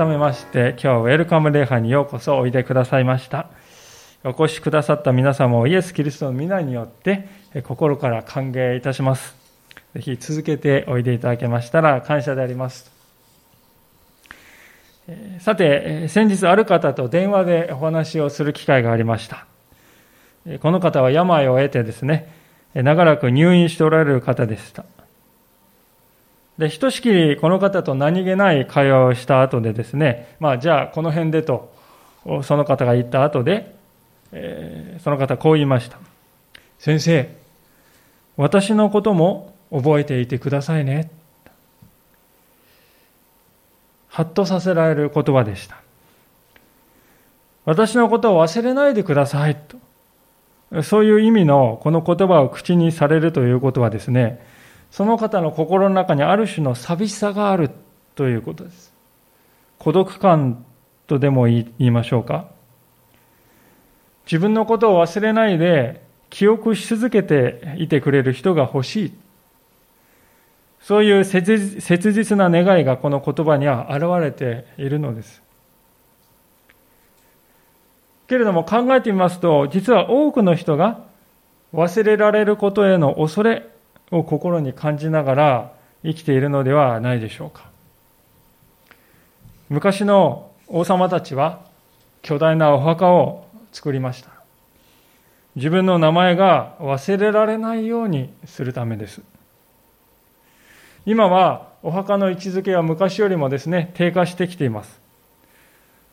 改めまして今日はウェルカム礼拝にようこそおいでくださいました。お越しくださった皆様をイエス・キリストの皆によって心から歓迎いたします。ぜひ続けておいでいただけましたら感謝であります。さて先日ある方と電話でお話をする機会がありました。この方は病を得てですね長らく入院しておられる方でした。で、ひとしきりこの方と何気ない会話をした後でですね、まあじゃあこの辺でと、その方が言った後で、えー、その方こう言いました。先生、私のことも覚えていてくださいね。はっとさせられる言葉でした。私のことを忘れないでくださいと。そういう意味のこの言葉を口にされるということはですね、その方の心の中にある種の寂しさがあるということです。孤独感とでも言いましょうか。自分のことを忘れないで記憶し続けていてくれる人が欲しい。そういう切実な願いがこの言葉には現れているのです。けれども考えてみますと、実は多くの人が忘れられることへの恐れを心に感じながら生きているのではないでしょうか。昔の王様たちは巨大なお墓を作りました。自分の名前が忘れられないようにするためです。今はお墓の位置づけは昔よりもですね、低下してきています。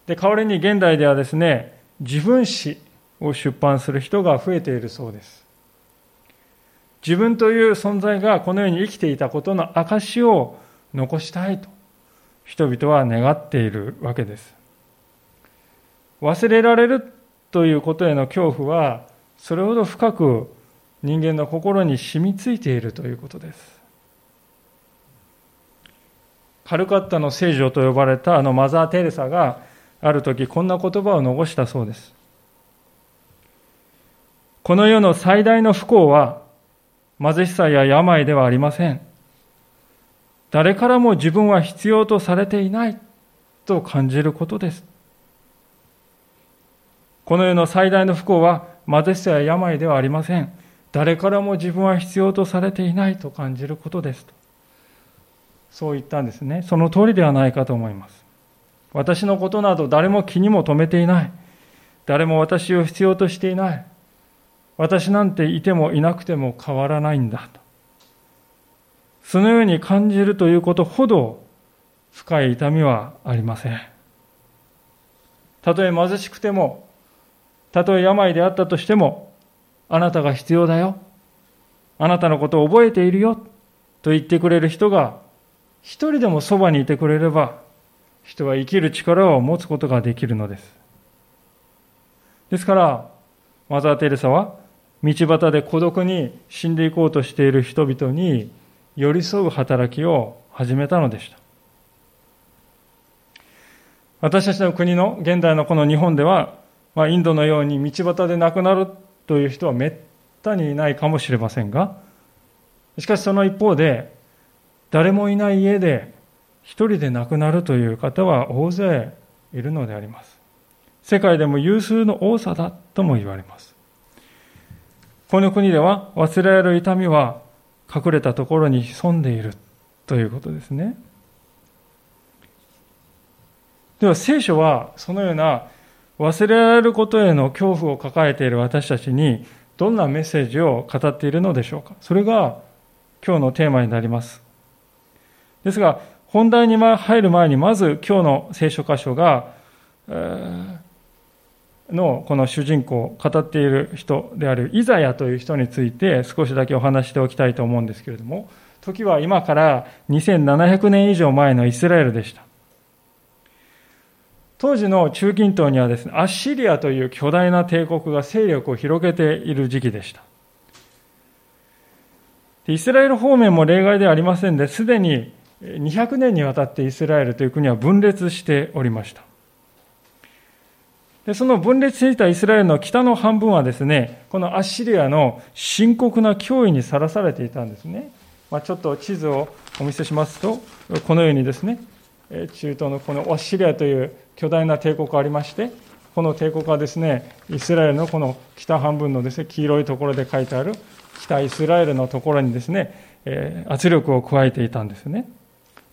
で、代わりに現代ではですね、自分史を出版する人が増えているそうです。自分という存在がこの世に生きていたことの証を残したいと人々は願っているわけです。忘れられるということへの恐怖はそれほど深く人間の心に染みついているということです。カルカッタの聖女と呼ばれたあのマザー・テレサがある時こんな言葉を残したそうです。この世の最大の不幸は貧しさや病ではありません。誰からも自分は必要とされていないと感じることです。この世の最大の不幸は貧しさや病ではありません。誰からも自分は必要とされていないと感じることですと。そう言ったんですね。その通りではないかと思います。私のことなど誰も気にも留めていない。誰も私を必要としていない。私なんていてもいなくても変わらないんだと。そのように感じるということほど深い痛みはありません。たとえ貧しくても、たとえ病であったとしても、あなたが必要だよ。あなたのことを覚えているよ。と言ってくれる人が一人でもそばにいてくれれば、人は生きる力を持つことができるのです。ですから、マザー・テレサは、道端で孤独に死んでいこうとしている人々に寄り添う働きを始めたのでした。私たちの国の現代のこの日本では、まあ、インドのように道端で亡くなるという人はめったにいないかもしれませんが、しかしその一方で、誰もいない家で一人で亡くなるという方は大勢いるのであります。世界でも有数の多さだとも言われます。この国では忘れられる痛みは隠れたところに潜んでいるということですね。では聖書はそのような忘れられることへの恐怖を抱えている私たちにどんなメッセージを語っているのでしょうかそれが今日のテーマになります。ですが本題に入る前にまず今日の聖書箇所が、えーのこの主人公、語っている人であるイザヤという人について少しだけお話しておきたいと思うんですけれども、時は今から2700年以上前のイスラエルでした。当時の中近東にはですね、アッシリアという巨大な帝国が勢力を広げている時期でした。イスラエル方面も例外ではありませんで、すでに200年にわたってイスラエルという国は分裂しておりました。でその分裂していたイスラエルの北の半分はですね、このアッシリアの深刻な脅威にさらされていたんですね。まあ、ちょっと地図をお見せしますと、このようにですね、中東のこのオッシリアという巨大な帝国がありまして、この帝国はですね、イスラエルのこの北半分のですね、黄色いところで書いてある北イスラエルのところにですね、え圧力を加えていたんですね。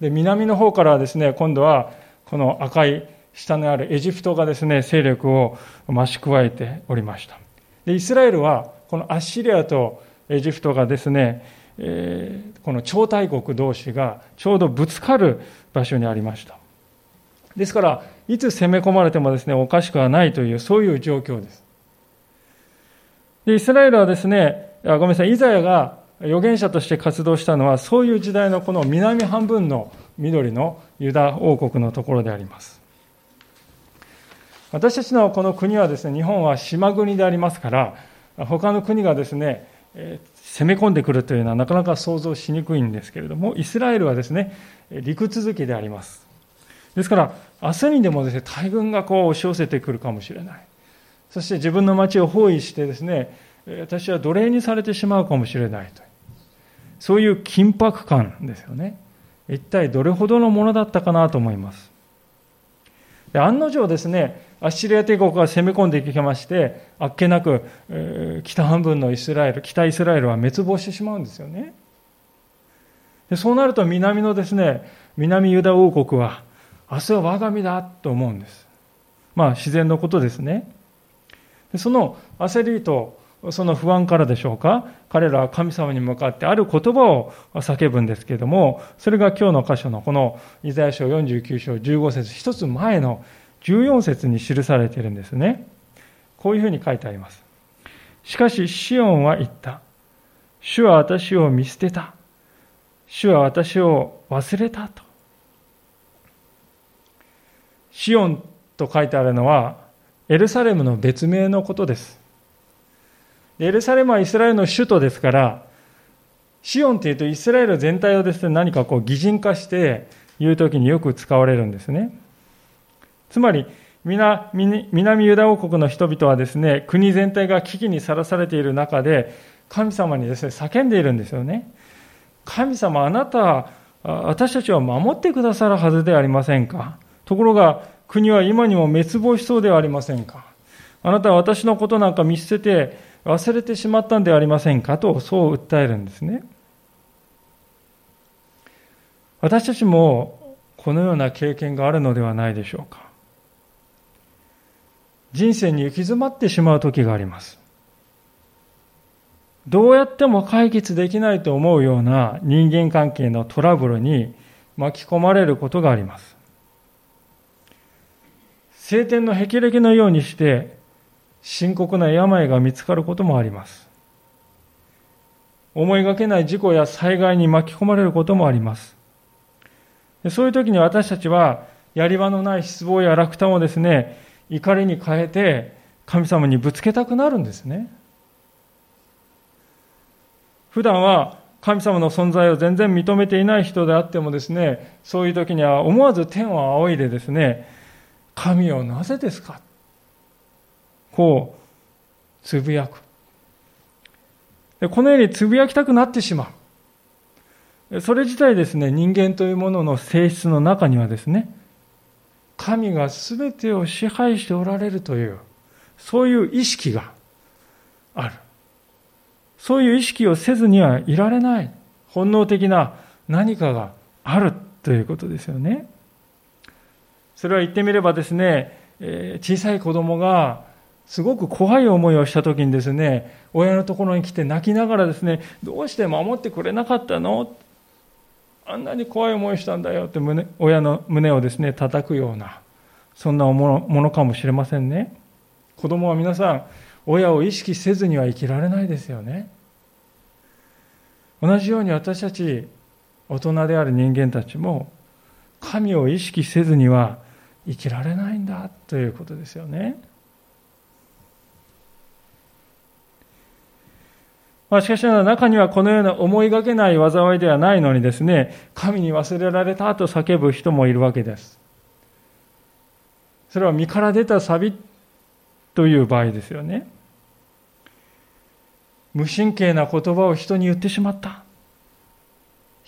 で、南の方からはですね、今度はこの赤い下にあるエジプトがですね、勢力を増し加えておりました。で、イスラエルはこのアッシリアとエジプトがですね、えー、この超大国同士がちょうどぶつかる場所にありました。ですから、いつ攻め込まれてもですね、おかしくはないという、そういう状況です。で、イスラエルはですね、ごめんなさい、イザヤが預言者として活動したのは、そういう時代のこの南半分の緑のユダ王国のところであります。私たちのこの国はですね、日本は島国でありますから、他の国がですね、攻め込んでくるというのはなかなか想像しにくいんですけれども、イスラエルはですね、陸続きであります。ですから、明日にでもですね、大軍がこう押し寄せてくるかもしれない。そして自分の町を包囲してですね、私は奴隷にされてしまうかもしれないと。そういう緊迫感ですよね。一体どれほどのものだったかなと思います。で案の定ですね、アッシリア帝国が攻め込んでいきまして、あっけなく、えー、北半分のイスラエル、北イスラエルは滅亡してしまうんですよね。でそうなると南のですね、南ユダ王国は、明日は我が身だと思うんです。まあ自然のことですね。でその焦りとその不安からでしょうか彼らは神様に向かってある言葉を叫ぶんですけれども、それが今日の箇所のこのイザヤ書49章15節一つ前の14節に記されているんですね。こういうふうに書いてあります。しかし、シオンは言った。主は私を見捨てた。主は私を忘れたと。シオンと書いてあるのは、エルサレムの別名のことです。エルサレムはイスラエルの首都ですから、シオンというとイスラエル全体をですね、何かこう擬人化して言うときによく使われるんですね。つまり、南ユダ王国の人々はですね、国全体が危機にさらされている中で、神様にですね、叫んでいるんですよね。神様、あなた、私たちは守ってくださるはずではありませんか？ところが、国は今にも滅亡しそうではありませんか？あなたは私のことなんか見捨てて忘れてしまったんではありませんか？と、そう訴えるんですね。私たちもこのような経験があるのではないでしょうか。人生に行き詰まってしまう時があります。どうやっても解決できないと思うような人間関係のトラブルに巻き込まれることがあります。晴天の霹靂のようにして深刻な病が見つかることもあります。思いがけない事故や災害に巻き込まれることもあります。そういう時に私たちはやり場のない失望や落胆をですね、怒りに変えて神様にぶつけたくなるんですね。普段は神様の存在を全然認めていない人であってもですね、そういう時には思わず天を仰いでですね、神をなぜですか？こう、つぶやく。でこのようにつぶやきたくなってしまう。それ自体ですね、人間というものの性質の中にはですね、神が全てを支配しておられるという、そういう意識がある。そういう意識をせずにはいられない。本能的な何かがあるということですよね。それは言ってみればですね、え小さい子供がすごく怖い思いをした時にですね、親のところに来て泣きながらですね、どうして守ってくれなかったの？あんなに怖い思いしたんだよって胸親の胸をですね叩くようなそんなものかもしれませんね子供は皆さん親を意識せずには生きられないですよね同じように私たち大人である人間たちも神を意識せずには生きられないんだということですよね。まあ、しかしながら中にはこのような思いがけない災いではないのにですね、神に忘れられたと叫ぶ人もいるわけです。それは身から出たサビという場合ですよね。無神経な言葉を人に言ってしまった。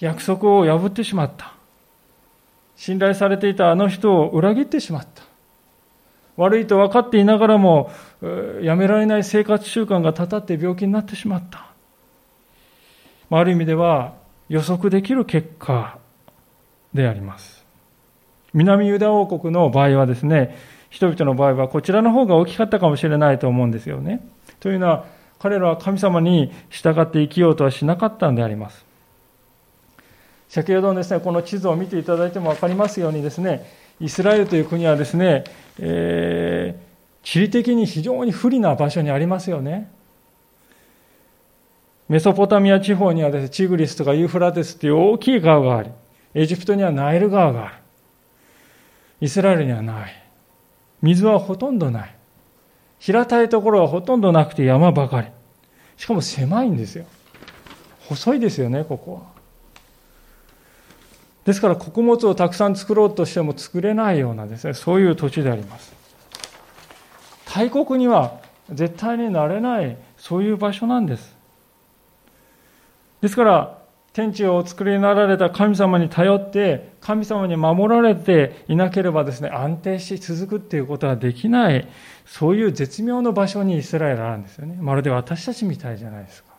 約束を破ってしまった。信頼されていたあの人を裏切ってしまった。悪いと分かっていながらも、やめられない生活習慣がたたって病気になってしまった。ある意味では予測できる結果であります。南ユダ王国の場合はですね、人々の場合はこちらの方が大きかったかもしれないと思うんですよね。というのは、彼らは神様に従って生きようとはしなかったんであります。先ほどですね、この地図を見ていただいても分かりますようにですね、イスラエルという国はですね、えー、地理的に非常に不利な場所にありますよね。メソポタミア地方にはですね、チグリスとかユーフラテスという大きい川があり、エジプトにはナイル川がある。イスラエルにはない。水はほとんどない。平たいところはほとんどなくて山ばかり。しかも狭いんですよ。細いですよね、ここは。ですから穀物をたくさん作ろうとしても作れないようなですね、そういう土地であります。大国には絶対になれない、そういう場所なんです。ですから、天地をお作りになられた神様に頼って、神様に守られていなければですね、安定し続くっていうことはできない、そういう絶妙の場所にイスラエルあるんですよね。まるで私たちみたいじゃないですか。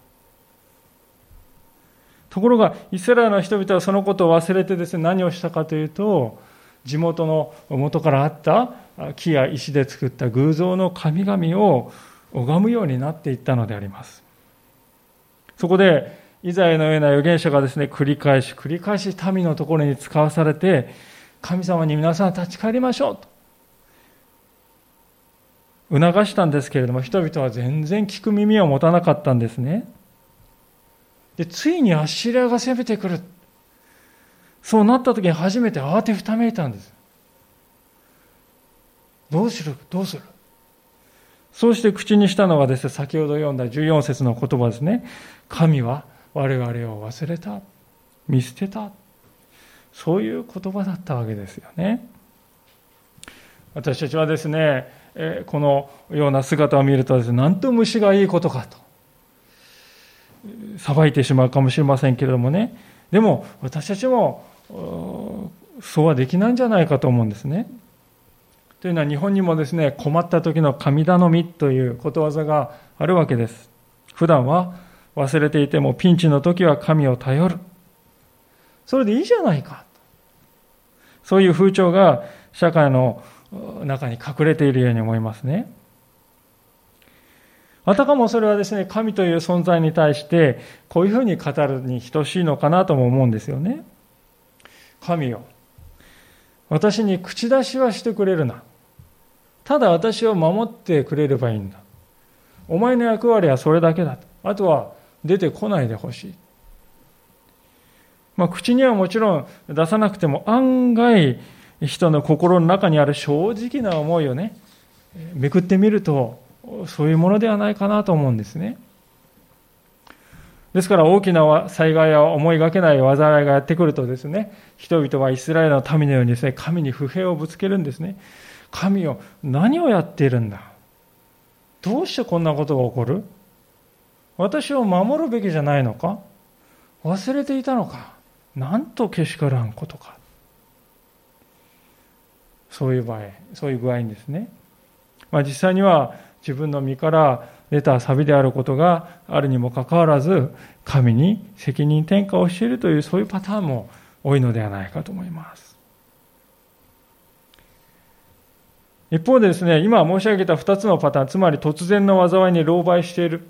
ところが、イスラエルの人々はそのことを忘れてですね、何をしたかというと、地元の元からあった木や石で作った偶像の神々を拝むようになっていったのであります。そこで、イザヤのような預言者がですね、繰り返し繰り返し民のところに使わされて、神様に皆さん立ち返りましょうと促したんですけれども、人々は全然聞く耳を持たなかったんですね。で、ついにアッシリアが攻めてくる。そうなった時に初めて慌てふためいたんです。どうする？どうする？そうして口にしたのがですね、先ほど読んだ14節の言葉ですね。神は我々を忘れた。見捨てた。そういう言葉だったわけですよね。私たちはですね、このような姿を見るとですね、なんと虫がいいことかと。さばいてしまうかもしれませんけれどもねでも私たちもそうはできないんじゃないかと思うんですね。というのは日本にもですね困った時の神頼みということわざがあるわけです。普段は忘れていてもピンチの時は神を頼る。それでいいじゃないか。そういう風潮が社会の中に隠れているように思いますね。あたかもそれはですね、神という存在に対して、こういうふうに語るに等しいのかなとも思うんですよね。神よ。私に口出しはしてくれるな。ただ私を守ってくれればいいんだ。お前の役割はそれだけだ。あとは出てこないでほしい。まあ、口にはもちろん出さなくても案外人の心の中にある正直な思いをね、めくってみるとそういうものではないかなと思うんですね。ですから大きな災害や思いがけない災いがやってくるとですね、人々はイスラエルの民のようにですね、神に不平をぶつけるんですね。神を何をやっているんだどうしてこんなことが起こる？私を守るべきじゃないのか？忘れていたのか？なんとけしからんことか？そういう場合、そういう具合にですね。まあ実際には自分の身から出たサビであることがあるにもかかわらず、神に責任転嫁をしているという、そういうパターンも多いのではないかと思います。一方でですね、今申し上げた2つのパターン、つまり突然の災いに狼狽している。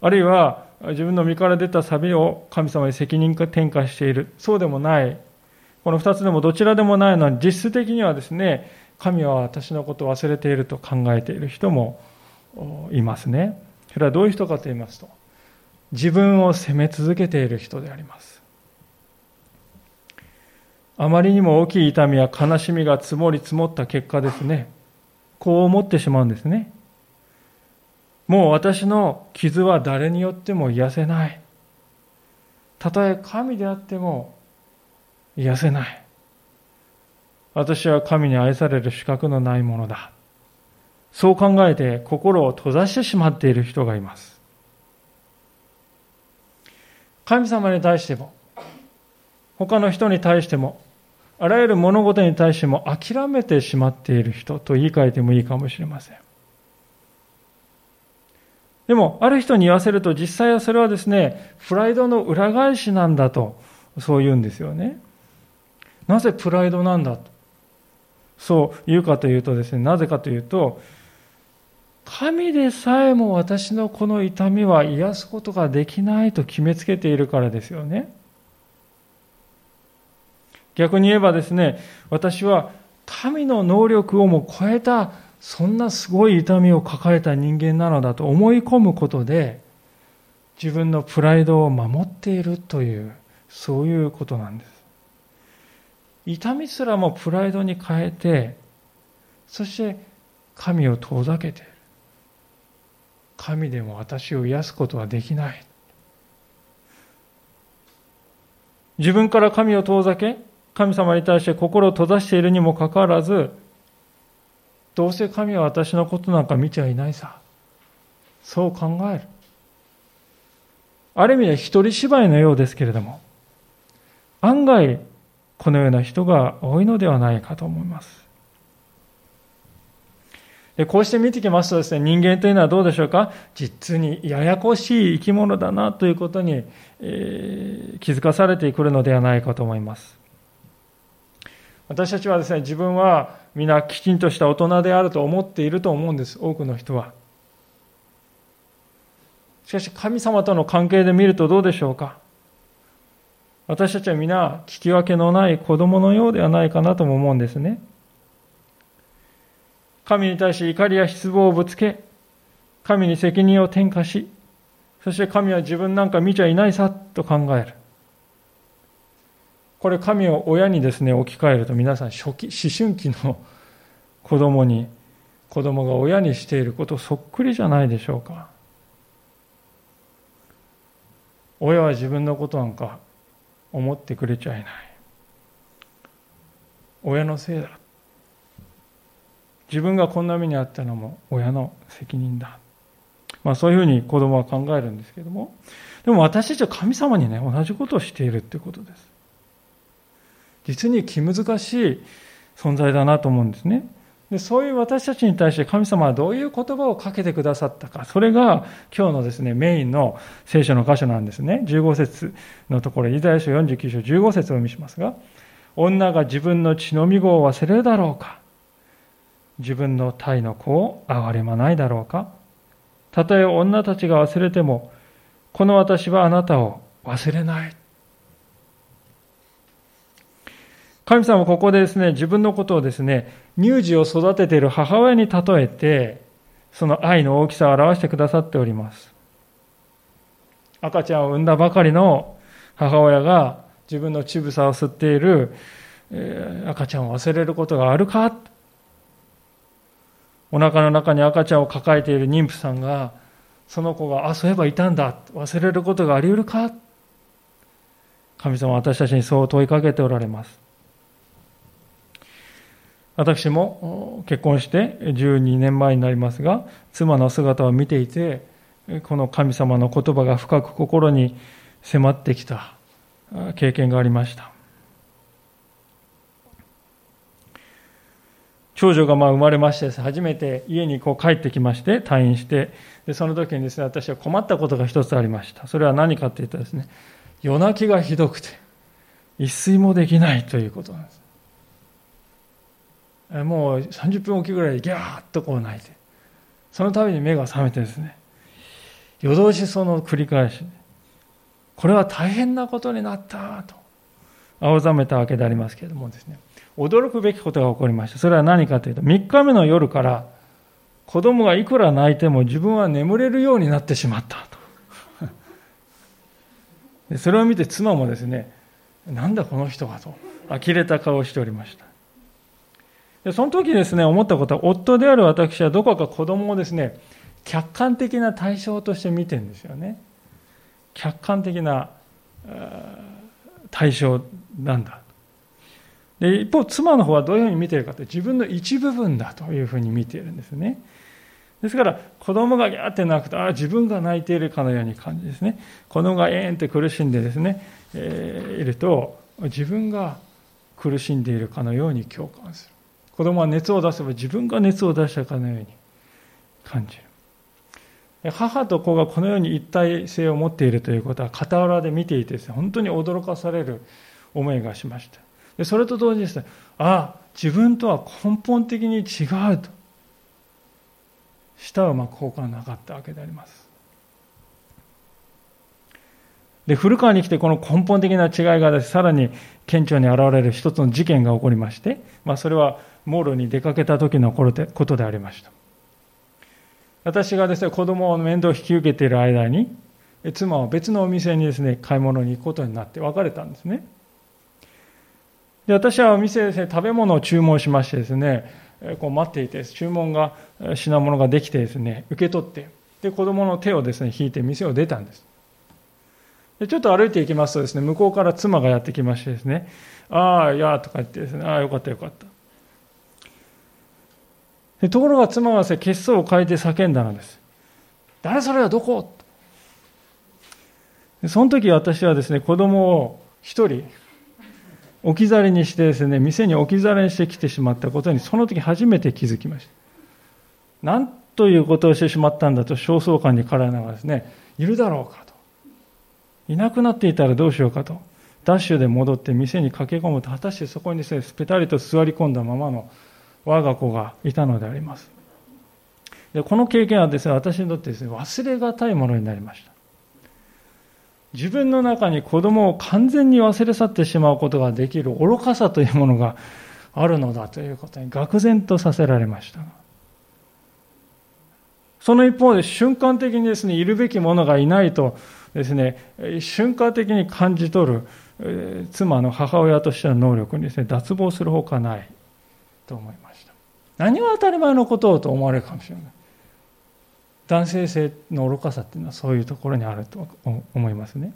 あるいは自分の身から出たサビを神様に責任転嫁している。そうでもない。この2つでもどちらでもないのは実質的にはですね、神は私のことを忘れていると考えている人もいますね。それはどういう人かと言いますと、自分を責め続けている人であります。あまりにも大きい痛みや悲しみが積もり積もった結果ですね、こう思ってしまうんですね。もう私の傷は誰によっても癒せない。たとえ神であっても癒せない。私は神に愛される資格のないものだ。そう考えて心を閉ざしてしまっている人がいます。神様に対しても、他の人に対しても、あらゆる物事に対しても諦めてしまっている人と言い換えてもいいかもしれません。でも、ある人に言わせると、実際はそれはですね、プライドの裏返しなんだと、そう言うんですよね。なぜプライドなんだと。そう言うかというとですね、なぜかというと、神でさえも私のこの痛みは癒すことができないと決めつけているからですよね。逆に言えばですね、私は神の能力をも超えた、そんなすごい痛みを抱えた人間なのだと思い込むことで、自分のプライドを守っているという、そういうことなんです。痛みすらもプライドに変えて、そして神を遠ざけている。神でも私を癒すことはできない。自分から神を遠ざけ、神様に対して心を閉ざしているにもかかわらず、どうせ神は私のことなんか見ちゃいないさ。そう考える。ある意味では一人芝居のようですけれども、案外、このような人が多いのではないかと思います。こうして見てきますとですね、人間というのはどうでしょうか？実にややこしい生き物だなということに、えー、気づかされてくるのではないかと思います。私たちはですね、自分は皆きちんとした大人であると思っていると思うんです、多くの人は。しかし神様との関係で見るとどうでしょうか？私たちは皆聞き分けのない子供のようではないかなとも思うんですね。神に対し怒りや失望をぶつけ、神に責任を転嫁し、そして神は自分なんか見ちゃいないさと考える。これ神を親にですね、置き換えると皆さん初期、思春期の子供に、子供が親にしていることそっくりじゃないでしょうか。親は自分のことなんか思ってくれちゃいない。親のせいだ。自分がこんな目にあったのも親の責任だ。まあそういうふうに子供は考えるんですけども、でも私たちは神様にね、同じことをしているってことです。実に気難しい存在だなと思うんですね。でそういう私たちに対して神様はどういう言葉をかけてくださったか、それが今日のですね、メインの聖書の箇所なんですね。15節のところ、イザヤ書49章15節をお見しますが、女が自分の血のみ子を忘れるだろうか。自分の体の子を憐れまないだろうかたとえ女たちが忘れても、この私はあなたを忘れない。神様はここでですね、自分のことをですね、乳児を育てている母親に例えて、その愛の大きさを表してくださっております。赤ちゃんを産んだばかりの母親が自分の乳房を吸っている、えー、赤ちゃんを忘れることがあるか？お腹の中に赤ちゃんを抱えている妊婦さんが、その子が、あ、そういえばいたんだ、忘れることがあり得るか？神様は私たちにそう問いかけておられます。私も結婚して12年前になりますが、妻の姿を見ていて、この神様の言葉が深く心に迫ってきた経験がありました。長女がまあ生まれまして初めて家にこう帰ってきまして、退院して、でその時にですね、私は困ったことが一つありました。それは何かっていうとですね、夜泣きがひどくて、一睡もできないということなんです。もう30分おきぐらいでギャーッとこう泣いて、その度に目が覚めてですね、夜通しその繰り返し、これは大変なことになったと、青ざめたわけでありますけれどもですね、驚くべきことが起こりました。それは何かというと、3日目の夜から子供がいくら泣いても自分は眠れるようになってしまったと。それを見て妻もですね、なんだこの人はと、呆れた顔をしておりました。でその時ですね、思ったことは、夫である私はどこか子供をですね、客観的な対象として見てるんですよね。客観的な対象なんだ。で一方、妻の方はどういうふうに見てるかというと、自分の一部分だというふうに見ているんですね。ですから、子供がギャーって泣くと、ああ、自分が泣いているかのように感じですね。子供がえーんって苦しんでですね、えー、いると、自分が苦しんでいるかのように共感する。子供は熱を出せば自分が熱を出したかのように感じる。母と子がこのように一体性を持っているということは傍らで見ていてです、ね、本当に驚かされる思いがしました。でそれと同時にですね、ああ、自分とは根本的に違うと。舌を巻く方向がなかったわけであります。で、古川に来てこの根本的な違いがさらに顕著に現れる一つの事件が起こりまして、まあ、それはモールに出かけた時のことでありました。私がですね、子供を面倒を引き受けている間に、妻は別のお店にですね、買い物に行くことになって別れたんですね。で、私はお店でですね、食べ物を注文しましてですね、こう待っていて、注文が、品物ができてですね、受け取って、で、子供の手をですね、引いて店を出たんです。ちょっと歩いていきますとですね、向こうから妻がやってきましてですね、ああ、いや、とか言ってですね、ああ、よかったよかった。でところが妻はですね、血相を変えて叫んだのです。誰それはどこ？その時私はですね、子供を一人置き去りにしてですね、店に置き去りにしてきてしまったことに、その時初めて気づきました。なんということをしてしまったんだと、焦燥感に駆られながらですね、いるだろうか。いなくなっていたらどうしようかと。ダッシュで戻って店に駆け込むと、果たしてそこにですね、ぺたりと座り込んだままの我が子がいたのであります。でこの経験はですね、私にとってですね、忘れがたいものになりました。自分の中に子供を完全に忘れ去ってしまうことができる愚かさというものがあるのだということに愕然とさせられました。その一方で瞬間的にですね、いるべきものがいないとですね、瞬間的に感じ取る妻の母親としての能力にですね、脱帽するほかないと思いました。何が当たり前のことをと思われるかもしれない。男性性の愚かさっていうのはそういうところにあると思いますね。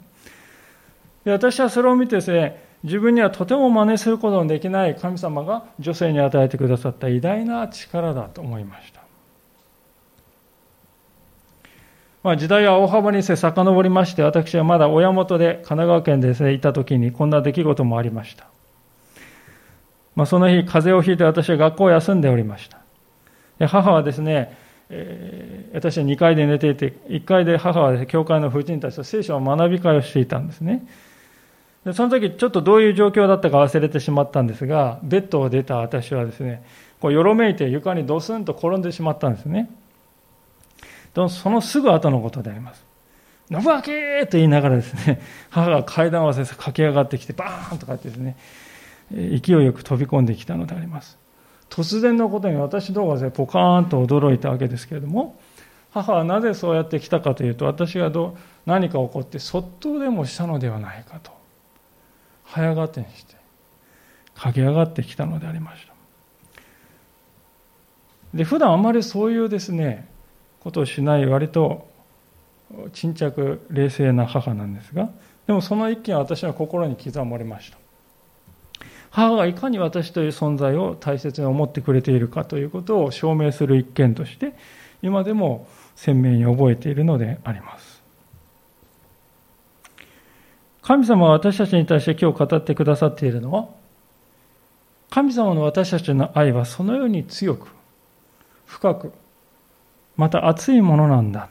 で私はそれを見てですね、自分にはとても真似することのできない神様が女性に与えてくださった偉大な力だと思いました。まあ、時代は大幅にさ遡りまして、私はまだ親元で神奈川県です、ね、いた時にこんな出来事もありました。まあ、その日、風邪をひいて私は学校を休んでおりました。で母はですね、えー、私は2階で寝ていて、1階で母はで、ね、教会の婦人たちと聖書の学び会をしていたんですね。でその時、ちょっとどういう状況だったか忘れてしまったんですが、ベッドを出た私はですね、こうよろめいて床にドスンと転んでしまったんですね。そのすぐ後のことであります。信明と言いながらですね、母が階段をわせ駆け上がってきて、バーンとかってですね、勢いよく飛び込んできたのであります。突然のことに私どうかでポカーンと驚いたわけですけれども、母はなぜそうやって来たかというと、私がどう何か起こってそっとでもしたのではないかと、早がてにして駆け上がってきたのでありました。で、普段あまりそういうですね、ことをしない割と沈着冷静な母なんですがでもその一件は私は心に刻まれました。母がいかに私という存在を大切に思ってくれているかということを証明する一件として今でも鮮明に覚えているのであります。神様は私たちに対して今日語ってくださっているのは神様の私たちの愛はそのように強く深くまた熱いものなんだ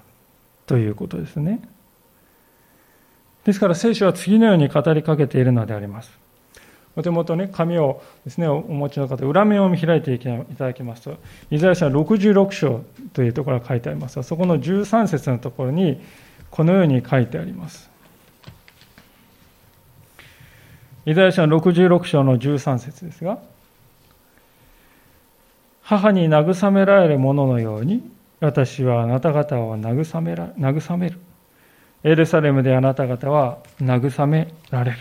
ということですね。ですから聖書は次のように語りかけているのであります。お手元ね、紙をですね、お持ちの方、裏面を開いていただきますと、イザヤ書66章というところが書いてありますが、そこの13節のところに、このように書いてあります。イザヤ書66章の13節ですが、母に慰められるもののように、私はあなた方を慰めら慰める。エルサレムであなた方は慰められる。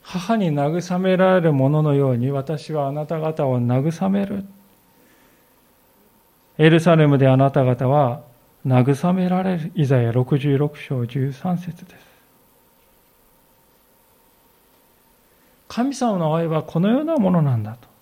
母に慰められるもののように私はあなた方を慰める。エルサレムであなた方は慰められる。イザヤ66章13節です。神様の愛はこのようなものなんだと。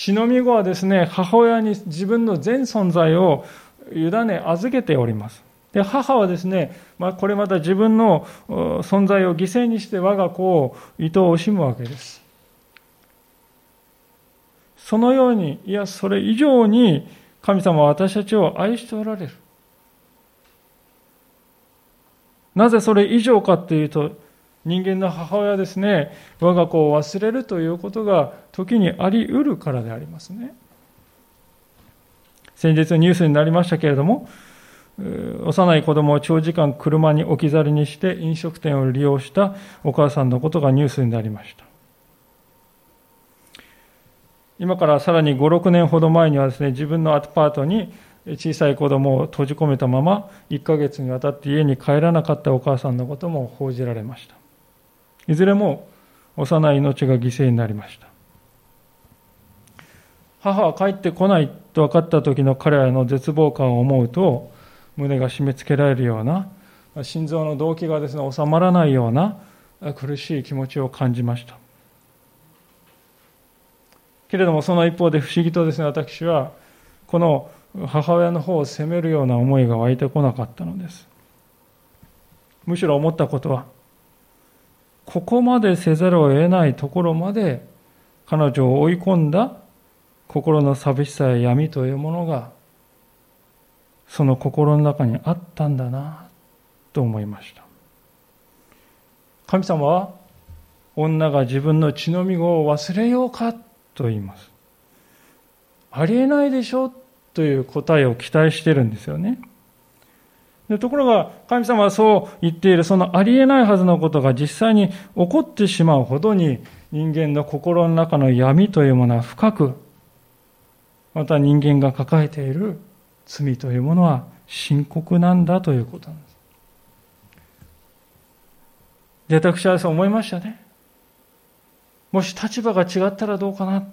血のみ子はですね、母親に自分の全存在を委ね預けております。で母はですね、まあ、これまた自分の存在を犠牲にして我が子を愛おしむわけです。そのように、いや、それ以上に神様は私たちを愛しておられる。なぜそれ以上かっていうと、人間の母親ですね、我が子を忘れるということが時にあり得るからでありますね。先日ニュースになりましたけれども、幼い子供を長時間車に置き去りにして飲食店を利用したお母さんのことがニュースになりました。今からさらに5、6年ほど前にはですね、自分のアパートに小さい子供を閉じ込めたまま1ヶ月にわたって家に帰らなかったお母さんのことも報じられました。いずれも幼い命が犠牲になりました。母は帰ってこないと分かった時の彼らの絶望感を思うと、胸が締め付けられるような、心臓の動機がですね、収まらないような苦しい気持ちを感じました。けれどもその一方で不思議とですね、私は、この母親の方を責めるような思いが湧いてこなかったのです。むしろ思ったことは、ここまでせざるを得ないところまで彼女を追い込んだ心の寂しさや闇というものがその心の中にあったんだなと思いました。神様は女が自分の血のみ子を忘れようかと言います。ありえないでしょという答えを期待してるんですよね。でところが神様はそう言っているそのありえないはずのことが実際に起こってしまうほどに人間の心の中の闇というものは深くまた人間が抱えている罪というものは深刻なんだということなんです。で、私はそう思いましたね。もし立場が違ったらどうかな。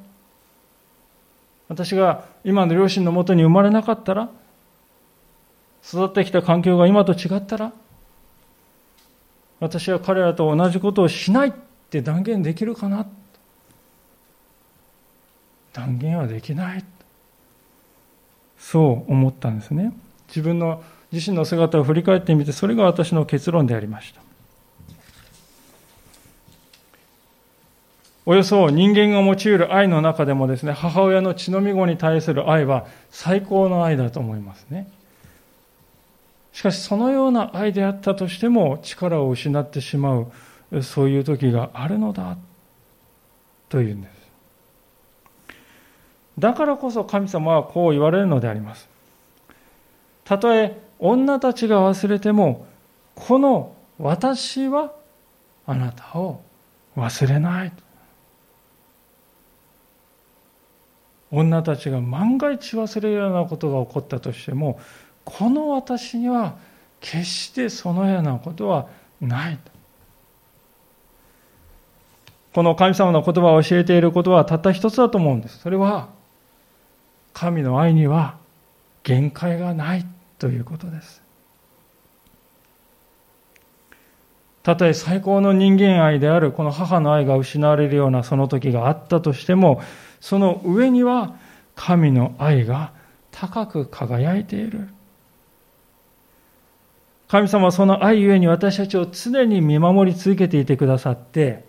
私が今の両親のもとに生まれなかったら、育ってきた環境が今と違ったら、私は彼らと同じことをしないって断言できるかな断言はできない。そう思ったんですね。自分の自身の姿を振り返ってみて、それが私の結論でありました。およそ人間が用いる愛の中でもですね、母親の血のみ子に対する愛は最高の愛だと思いますね。しかしそのような愛であったとしても力を失ってしまう、そういう時があるのだというんです。だからこそ神様はこう言われるのであります。たとえ女たちが忘れても、この私はあなたを忘れない。女たちが万が一忘れるようなことが起こったとしても、この私には決してそのようなことはない。この神様の言葉を教えていることはたった一つだと思うんです。それは、神の愛には限界がないということです。たとえ最高の人間愛であるこの母の愛が失われるようなその時があったとしても、その上には神の愛が高く輝いている。神様はその愛ゆえに私たちを常に見守り続けていてくださって、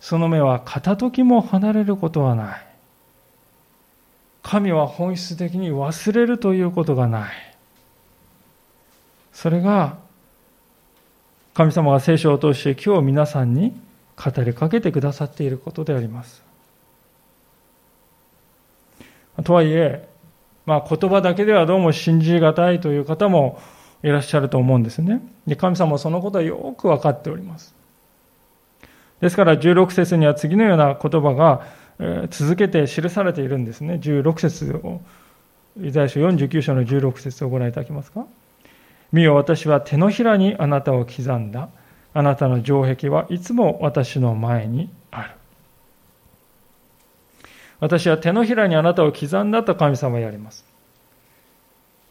その目は片時も離れることはない。神は本質的に忘れるということがない。それが、神様が聖書を通して今日皆さんに語りかけてくださっていることであります。とはいえ、まあ、言葉だけではどうも信じがたいという方もいらっしゃると思うんですね。で神様はそのことはよく分かっております。ですから16節には次のような言葉が続けて記されているんですね。16節を、イザヤ書49章の16節をご覧いただけますか？見よ、私は手のひらにあなたを刻んだ。あなたの城壁はいつも私の前にある。私は手のひらにあなたを刻んだと神様はやります。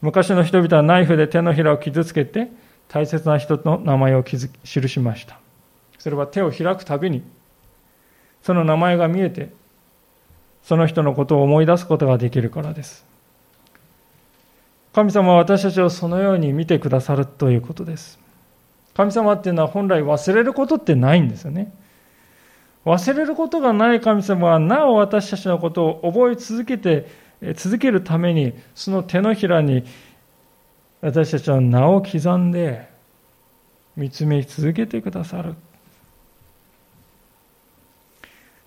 昔の人々はナイフで手のひらを傷つけて大切な人の名前を記しました。それは手を開くたびにその名前が見えてその人のことを思い出すことができるからです。神様は私たちをそのように見てくださるということです。神様っていうのは本来忘れることってないんですよね。忘れることがない神様はなお私たちのことを覚え続けて、続けるために、その手のひらに私たちは名を刻んで見つめ続けてくださる。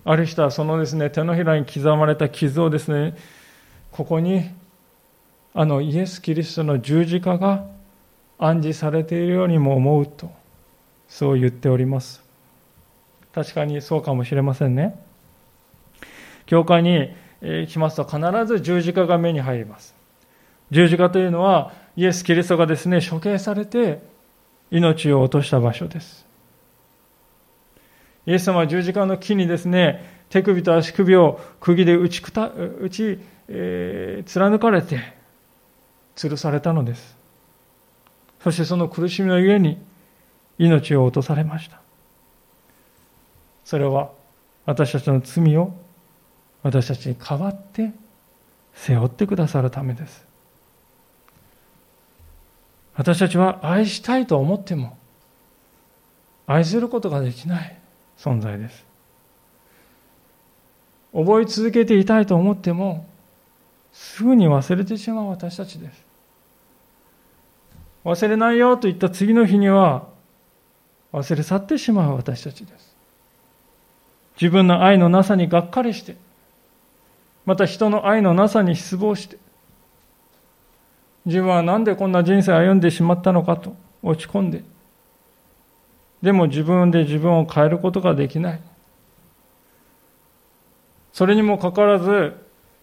ある人はそのですね、手のひらに刻まれた傷をですね、ここにあのイエス・キリストの十字架が暗示されているようにも思うと、そう言っております。確かにそうかもしれませんね。教会に来ますと必ず十字架が目に入ります。十字架というのはイエス・キリストがですね、処刑されて命を落とした場所です。イエス様は十字架の木にですね、手首と足首を釘で打ちくた打ち、えー、貫かれて吊るされたのです。そしてその苦しみのゆえに命を落とされました。それは私たちの罪を私たちに代わって背負ってくださるためです。私たちは愛したいと思っても愛することができない存在です。覚え続けていたいと思ってもすぐに忘れてしまう私たちです。忘れないよと言った次の日には忘れ去ってしまう私たちです。自分の愛のなさにがっかりして、また人の愛のなさに失望して、自分は何でこんな人生を歩んでしまったのかと落ち込んで、でも自分で自分を変えることができない。それにもかかわらず、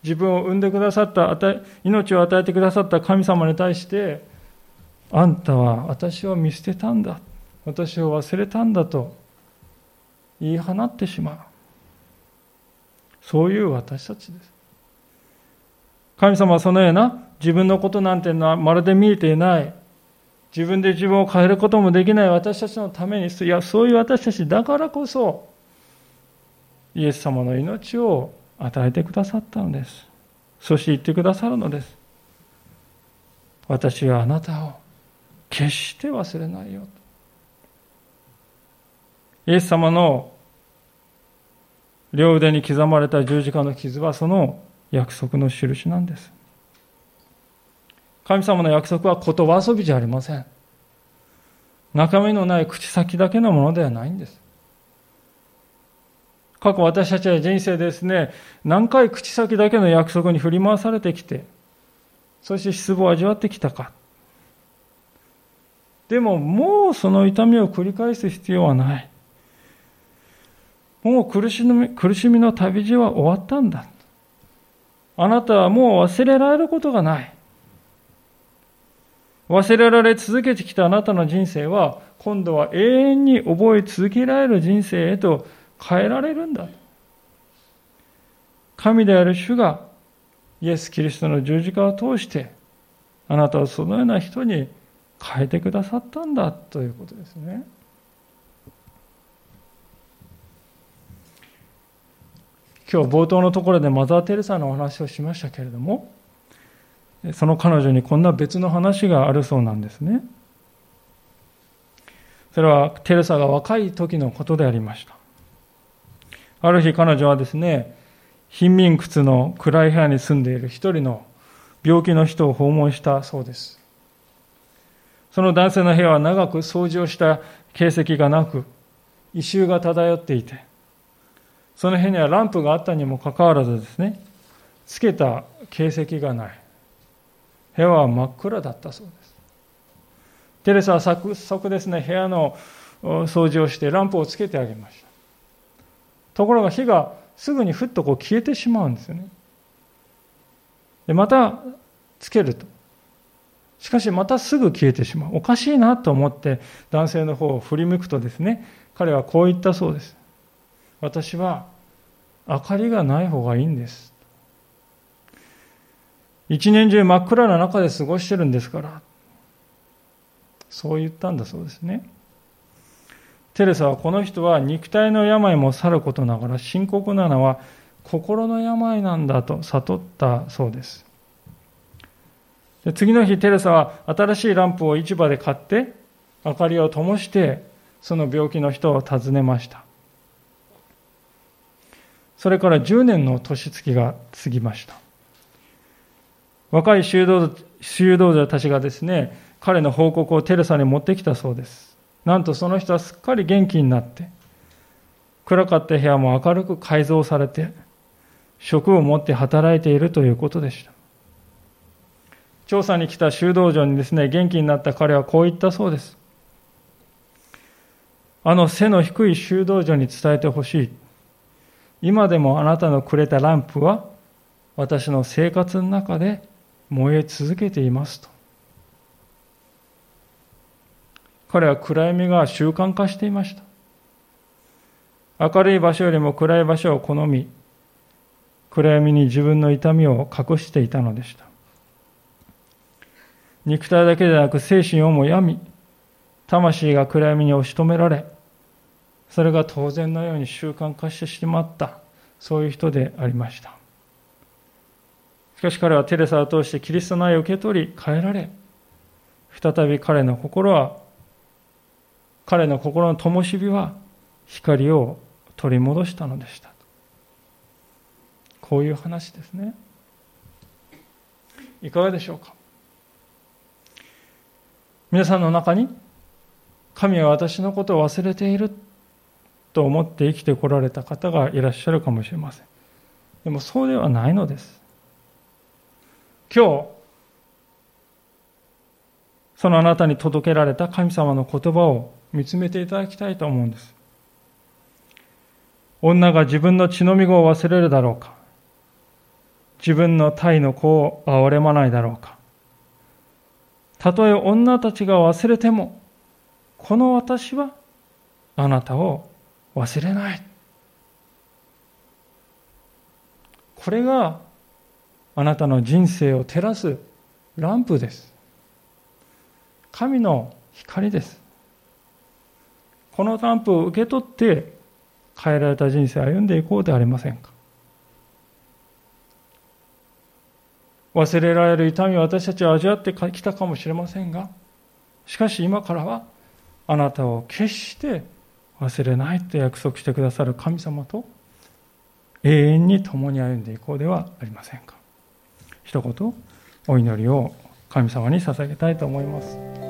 自分を産んでくださった、命を与えてくださった神様に対して、あんたは私を見捨てたんだ。私を忘れたんだと言い放ってしまう。そういう私たちです。神様はそのような自分のことなんていうのはまるで見えていない。自分で自分を変えることもできない私たちのために、いや、そういう私たちだからこそ、イエス様の命を与えてくださったのです。そして言ってくださるのです。私はあなたを決して忘れないよ。イエス様の両腕に刻まれた十字架の傷はその約束の印なんです。神様の約束は言葉遊びじゃありません。中身のない口先だけのものではないんです。過去私たちは人生ですね、何回口先だけの約束に振り回されてきて、そして失望を味わってきたか。でももうその痛みを繰り返す必要はない。もう苦しみ苦しみの旅路は終わったんだ。あなたはもう忘れられることがない。忘れられ続けてきたあなたの人生は、今度は永遠に覚え続けられる人生へと変えられるんだ。神である主がイエス・キリストの十字架を通して、あなたをそのような人に変えてくださったんだということですね。今日冒頭のところでマザー・テレサのお話をしましたけれども、その彼女にこんな別の話があるそうなんですね。それはテレサが若い時のことでありました。ある日彼女はですね、貧民窟の暗い部屋に住んでいる一人の病気の人を訪問したそうです。その男性の部屋は長く掃除をした形跡がなく、異臭が漂っていて、その辺にはランプがあったにもかかわらずですね、つけた形跡がない。部屋は真っ暗だったそうです。テレサは早速ですね、部屋の掃除をしてランプをつけてあげました。ところが火がすぐにふっとこう消えてしまうんですよね。で、またつけると。しかしまたすぐ消えてしまう。おかしいなと思って男性の方を振り向くとですね、彼はこう言ったそうです。私は明かりがない方がいいんです。一年中真っ暗な中で過ごしてるんですから。そう言ったんだそうですね。テレサはこの人は肉体の病もさることながら深刻なのは心の病なんだと悟ったそうです。で次の日、テレサは新しいランプを市場で買って、明かりを灯して、その病気の人を訪ねました。それから10年の年月が過ぎました。若い修道修道者たちがですね、彼の報告をテレサに持ってきたそうです。なんとその人はすっかり元気になって、暗かった部屋も明るく改造されて、職を持って働いているということでした。調査に来た修道場にですね、元気になった彼はこう言ったそうです。あの背の低い修道場に伝えてほしい。今でもあなたのくれたランプは私の生活の中で燃え続けていますと。彼は暗闇が習慣化していました。明るい場所よりも暗い場所を好み、暗闇に自分の痛みを隠していたのでした。肉体だけでなく精神をも病み、魂が暗闇に押し止められ、それが当然のように習慣化してしまった、そういう人でありました。しかし彼はテレサを通してキリストの愛を受け取り、変えられ、再び彼の心は、彼の心の灯火は光を取り戻したのでした。こういう話ですね。いかがでしょうか？皆さんの中に神は私のことを忘れていると思って生きてこられた方がいらっしゃるかもしれません。でもそうではないのです。今日、そのあなたに届けられた神様の言葉を見つめていただきたいと思うんです。女が自分の血のみ子を忘れるだろうか自分の体の子を憐れまないだろうかたとえ女たちが忘れても、この私はあなたを忘れない。これがあなたの人生を照らすランプです。神の光です。このランプを受け取って変えられた人生を歩んでいこうではありませんか。忘れられる痛みを私たちは味わってきたかもしれませんが、しかし今からはあなたを決して忘れないと約束してくださる神様と永遠に共に歩んでいこうではありませんか。一言お祈りを神様に捧げたいと思います。